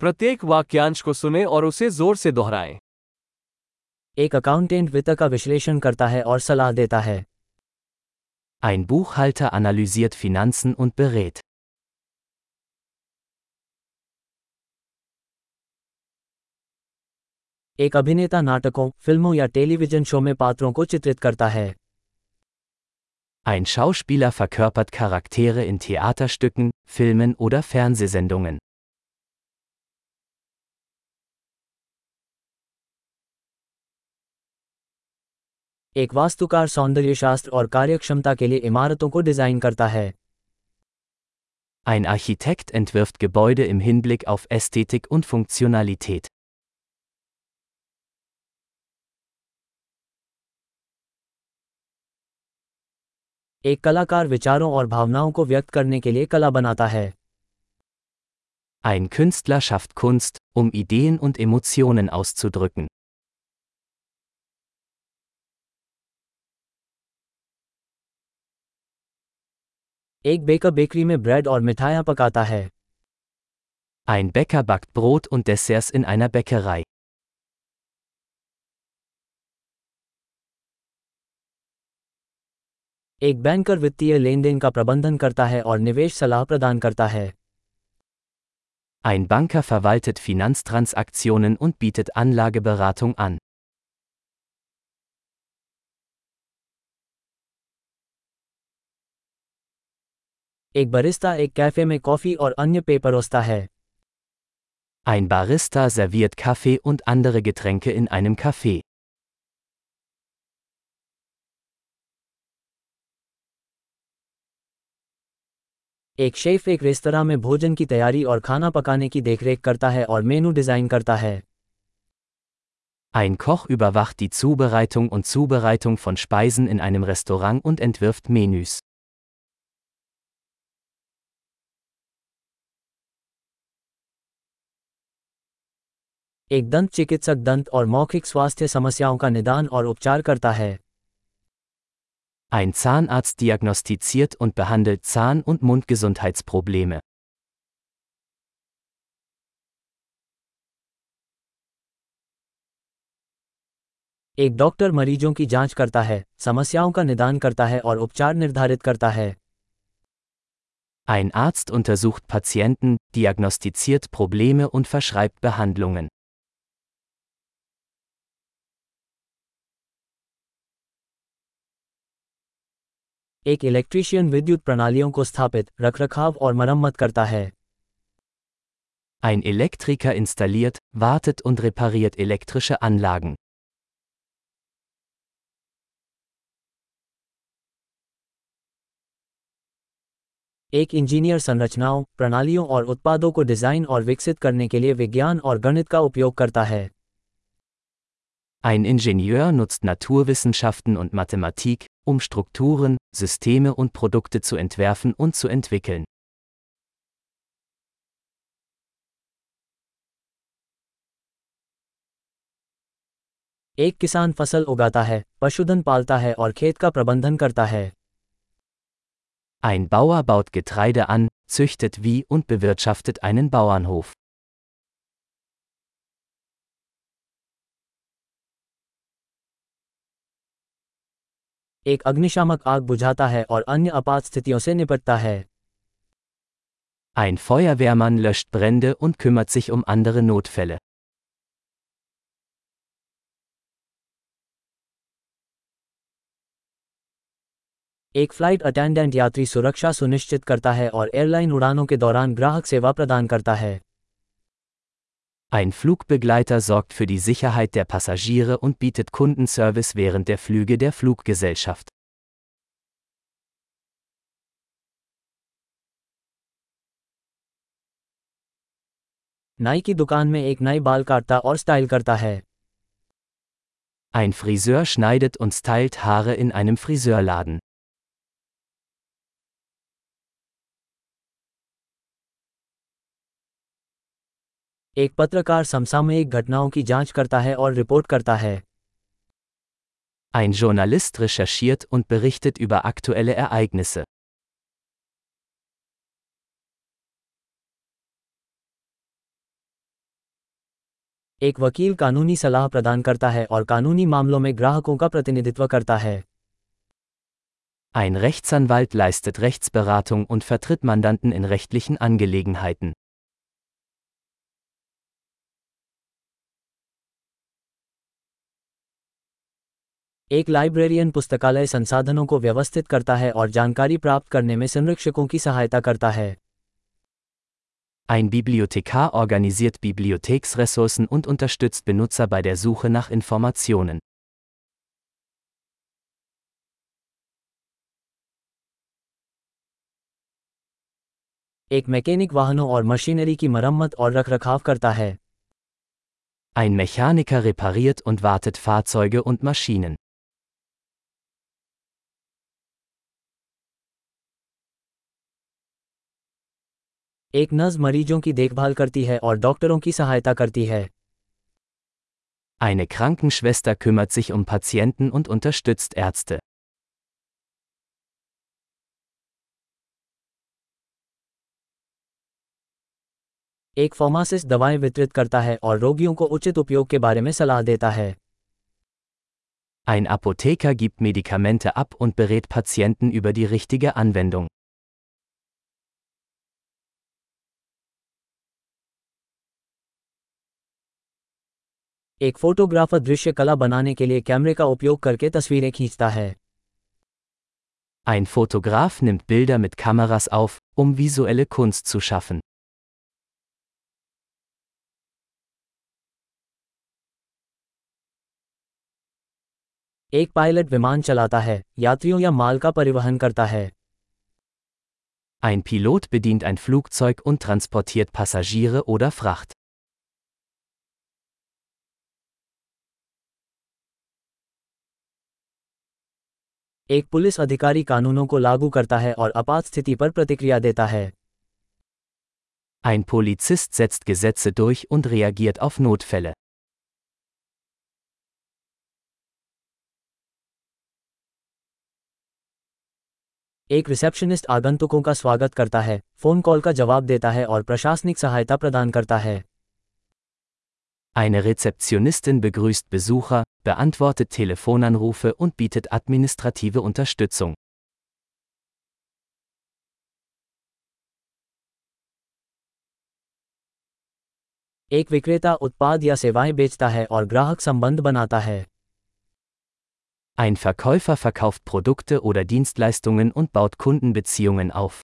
प्रत्येक वाक्यांश को सुने और उसे ज़ोर से दोहराएँ एक अकाउंटेंट वित्त का विश्लेषण करता है और सलाह देता है Ein Buchhalter analysiert Finanzen und berät. एक अभिनेता नाटकों फ़िल्मों या टेलीविज़न शो में पात्रों को चित्रित करता है Ein Schauspieler verkörpert Charaktere in Theaterstücken, Filmen oder Fernsehsendungen. एक वास्तुकार सौंदर्यशास्त्र और कार्यक्षमता के लिए इमारतों को डिजाइन करता है Ein Architekt entwirft Gebäude im Hinblick auf Ästhetik und Funktionalität. एक कलाकार विचारों और भावनाओं को व्यक्त करने के लिए कला बनाता है Ein Künstler schafft Kunst, um Ideen und Emotionen auszudrücken. एक बेकर बेकरी में ब्रेड और मिठाइयाँ पकाता है Ein Bäcker backt Brot und Desserts in einer Bäckerei. एक बैंकर वित्तीय लेन देन का प्रबंधन करता है और निवेश सलाह प्रदान करता है Ein Banker verwaltet Finanztransaktionen und bietet Anlageberatung an. एक बरिस्ता एक कैफे में कॉफी और अन्य पेय परोसता है Ein Barista serviert Kaffee und andere Getränke in einem Café. एक शेफ एक रेस्तरा में भोजन की तैयारी और खाना पकाने की देखरेख करता है और मेनू डिजाइन करता है Ein Koch überwacht die Zubereitung und Zubereitung von Speisen in einem Restaurant und entwirft Menüs. एक दंत चिकित्सक दंत और मौखिक स्वास्थ्य समस्याओं का निदान और उपचार करता है Ein Zahnarzt diagnostiziert und behandelt Zahn- und Mundgesundheitsprobleme. एक डॉक्टर मरीजों की जाँच करता है समस्याओं का निदान करता है और उपचार निर्धारित करता है Ein Arzt untersucht Patienten, diagnostiziert Probleme und verschreibt Behandlungen. एक इलेक्ट्रीशियन विद्युत प्रणालियों को स्थापित रखरखाव और मरम्मत करता है Ein Elektriker installiert, wartet und repariert elektrische Anlagen. एक इंजीनियर संरचनाओं प्रणालियों और उत्पादों को डिज़ाइन और विकसित करने के लिए विज्ञान और गणित का उपयोग करता है Ein Ingenieur nutzt Naturwissenschaften und Mathematik, um Strukturen, Systeme und Produkte zu entwerfen und zu entwickeln. एक किसान फसल उगाता है पशुधन पालता है और खेत का प्रबंधन करता है Ein Bauer baut Getreide an, züchtet Vieh und bewirtschaftet einen Bauernhof. एक अग्निशामक आग बुझाता है और अन्य आपात स्थितियों से निपटता है Ein Feuerwehrmann löscht Brände und kümmert sich um andere Notfälle. एक फ़्लाइट अटेंडेंट यात्री सुरक्षा सुनिश्चित करता है और एयरलाइन उड़ानों के दौरान ग्राहक सेवा प्रदान करता है Ein Flugbegleiter sorgt für die Sicherheit der Passagiere und bietet Kundenservice während der Flüge der Fluggesellschaft. नाई की दुकान में एक नाई बाल काटता और स्टाइल करता है Ein Friseur schneidet und stylt Haare in einem Friseurladen. एक पत्रकार समसामयिक घटनाओं की जाँच करता है और रिपोर्ट करता है Ein Journalist recherchiert und berichtet über aktuelle Ereignisse. एक वकील कानूनी सलाह प्रदान करता है और कानूनी मामलों में ग्राहकों का प्रतिनिधित्व करता है Ein Rechtsanwalt leistet Rechtsberatung und vertritt Mandanten in rechtlichen Angelegenheiten. एक लाइब्रेरियन पुस्तकालय संसाधनों को व्यवस्थित करता है और जानकारी प्राप्त करने में संरक्षकों की सहायता करता है Ein Bibliothekar organisiert Bibliotheksressourcen und unterstützt Benutzer bei der Suche nach Informationen. एक मैकेनिक वाहनों और मशीनरी की मरम्मत और रखरखाव करता है Ein Mechaniker repariert und wartet Fahrzeuge und Maschinen. एक नर्स मरीजों की देखभाल करती है और डॉक्टरों की सहायता करती है Eine Krankenschwester kümmert sich um Patienten und unterstützt Ärzte. एक फार्मासिस्ट दवाएं वितरित करता है और रोगियों को उचित उपयोग के बारे में सलाह देता है Ein Apotheker gibt Medikamente ab und berät Patienten über die richtige Anwendung. एक फोटोग्राफर दृश्य कला बनाने के लिए कैमरे का उपयोग करके तस्वीरें खींचता है Ein Fotograf nimmt Bilder mit Kameras auf, um visuelle Kunst zu schaffen. एक पायलट विमान चलाता है यात्रियों या माल का परिवहन करता है Ein Pilot bedient ein Flugzeug und transportiert Passagiere oder Fracht. एक पुलिस अधिकारी कानूनों को लागू करता है और आपात स्थिति पर प्रतिक्रिया देता है Ein Polizist setzt Gesetze durch und reagiert auf Notfälle. एक रिसेप्शनिस्ट आगंतुकों का स्वागत करता है फ़ोन कॉल का जवाब देता है और प्रशासनिक सहायता प्रदान करता है Eine Rezeptionistin begrüßt Besucher, beantwortet Telefonanrufe und bietet administrative Unterstützung. एक विक्रेता उत्पाद या सेवाएं बेचता है और ग्राहक संबंध बनाता है Ein Verkäufer verkauft Produkte oder Dienstleistungen und baut Kundenbeziehungen auf.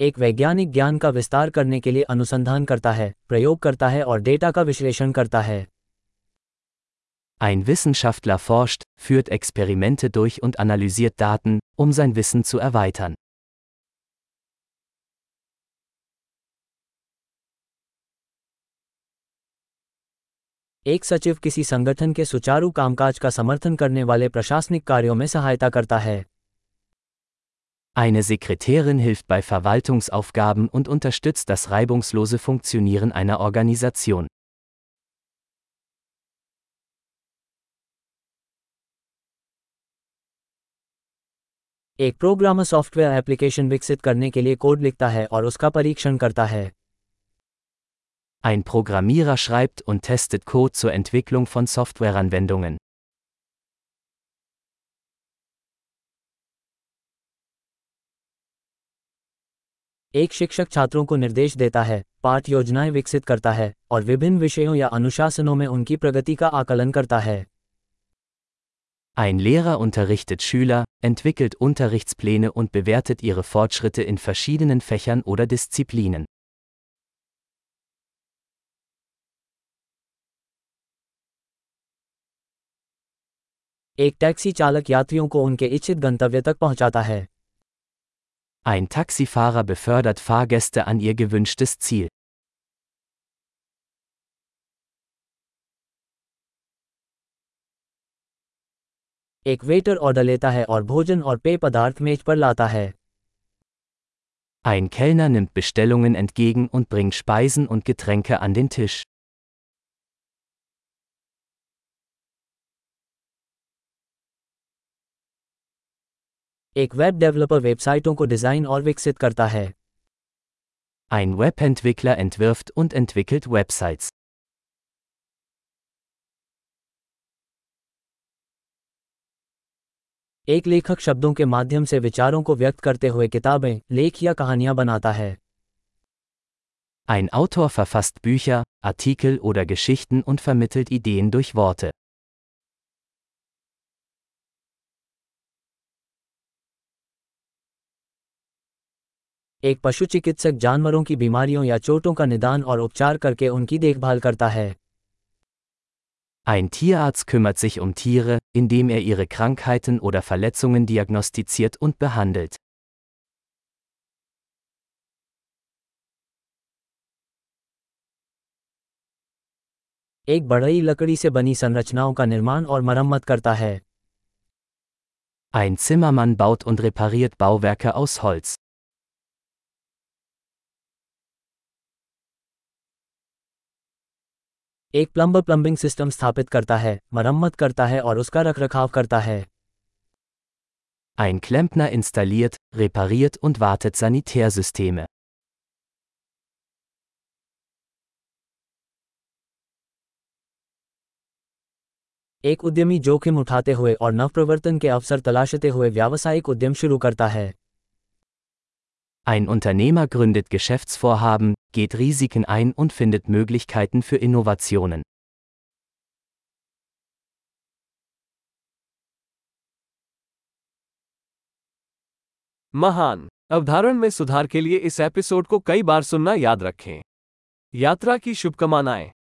एक वैज्ञानिक ज्ञान का विस्तार करने के लिए अनुसंधान करता है प्रयोग करता है और डेटा का विश्लेषण करता है Ein Wissenschaftler forscht, führt Experimente durch und analysiert Daten, um sein Wissen zu erweitern. एक सचिव किसी संगठन के सुचारू कामकाज का समर्थन करने वाले प्रशासनिक कार्यों में सहायता करता है Eine Sekretärin hilft bei Verwaltungsaufgaben und unterstützt das reibungslose Funktionieren einer Organisation. एक प्रोग्रामर सॉफ्टवेयर एप्लीकेशन विकसित करने के लिए कोड लिखता है और उसका परीक्षण करता है Ein Programmierer schreibt und testet Code zur Entwicklung von Softwareanwendungen. एक शिक्षक छात्रों को निर्देश देता है पाठ योजनाएँ विकसित करता है और विभिन्न विषयों या अनुशासनों में उनकी प्रगति का आकलन करता है Ein Lehrer unterrichtet Schüler, entwickelt Unterrichtspläne und bewertet ihre Fortschritte in verschiedenen Fächern oder Disziplinen. एक टैक्सी चालक यात्रियों को उनके इच्छित गंतव्य तक पहुंचाता है Ein Taxifahrer befördert Fahrgäste an ihr gewünschtes Ziel. एक वेटर ऑर्डर लेता है और भोजन और पेय पदार्थ मेज पर लाता है Ein Kellner nimmt Bestellungen entgegen und bringt Speisen und Getränke an den Tisch. एक वेब डेवलपर वेबसाइटों को डिजाइन और विकसित करता है Ein Webentwickler entwirft und entwickelt Websites. एक लेखक शब्दों के माध्यम से विचारों को व्यक्त करते हुए किताबें लेख या कहानियां बनाता है Ein Autor verfasst Bücher, Artikel oder Geschichten und vermittelt Ideen durch Worte. एक पशु चिकित्सक जानवरों की बीमारियों या चोटों का निदान और उपचार करके उनकी देखभाल करता है Ein Tierarzt kümmert sich um Tiere, indem er ihre Krankheiten oder Verletzungen diagnostiziert und behandelt. एक बढ़ई लकड़ी से बनी संरचनाओं का निर्माण और मरम्मत करता है Ein Zimmermann baut und repariert Bauwerke aus Holz. एक प्लम्बर प्लम्बिंग सिस्टम स्थापित करता है मरम्मत करता है और उसका रखरखाव करता है Ein Klempner installiert, repariert und wartet Sanitärsysteme. एक उद्यमी जोखिम उठाते हुए और नवप्रवर्तन के अवसर तलाशते हुए व्यावसायिक उद्यम शुरू करता है Ein Unternehmer gründet Geschäftsvorhaben, geht Risiken ein und findet Möglichkeiten für Innovationen. महान अवधारण में सुधार के लिए इस एपिसोड को कई बार सुनना याद रखें यात्रा की शुभकामनाएं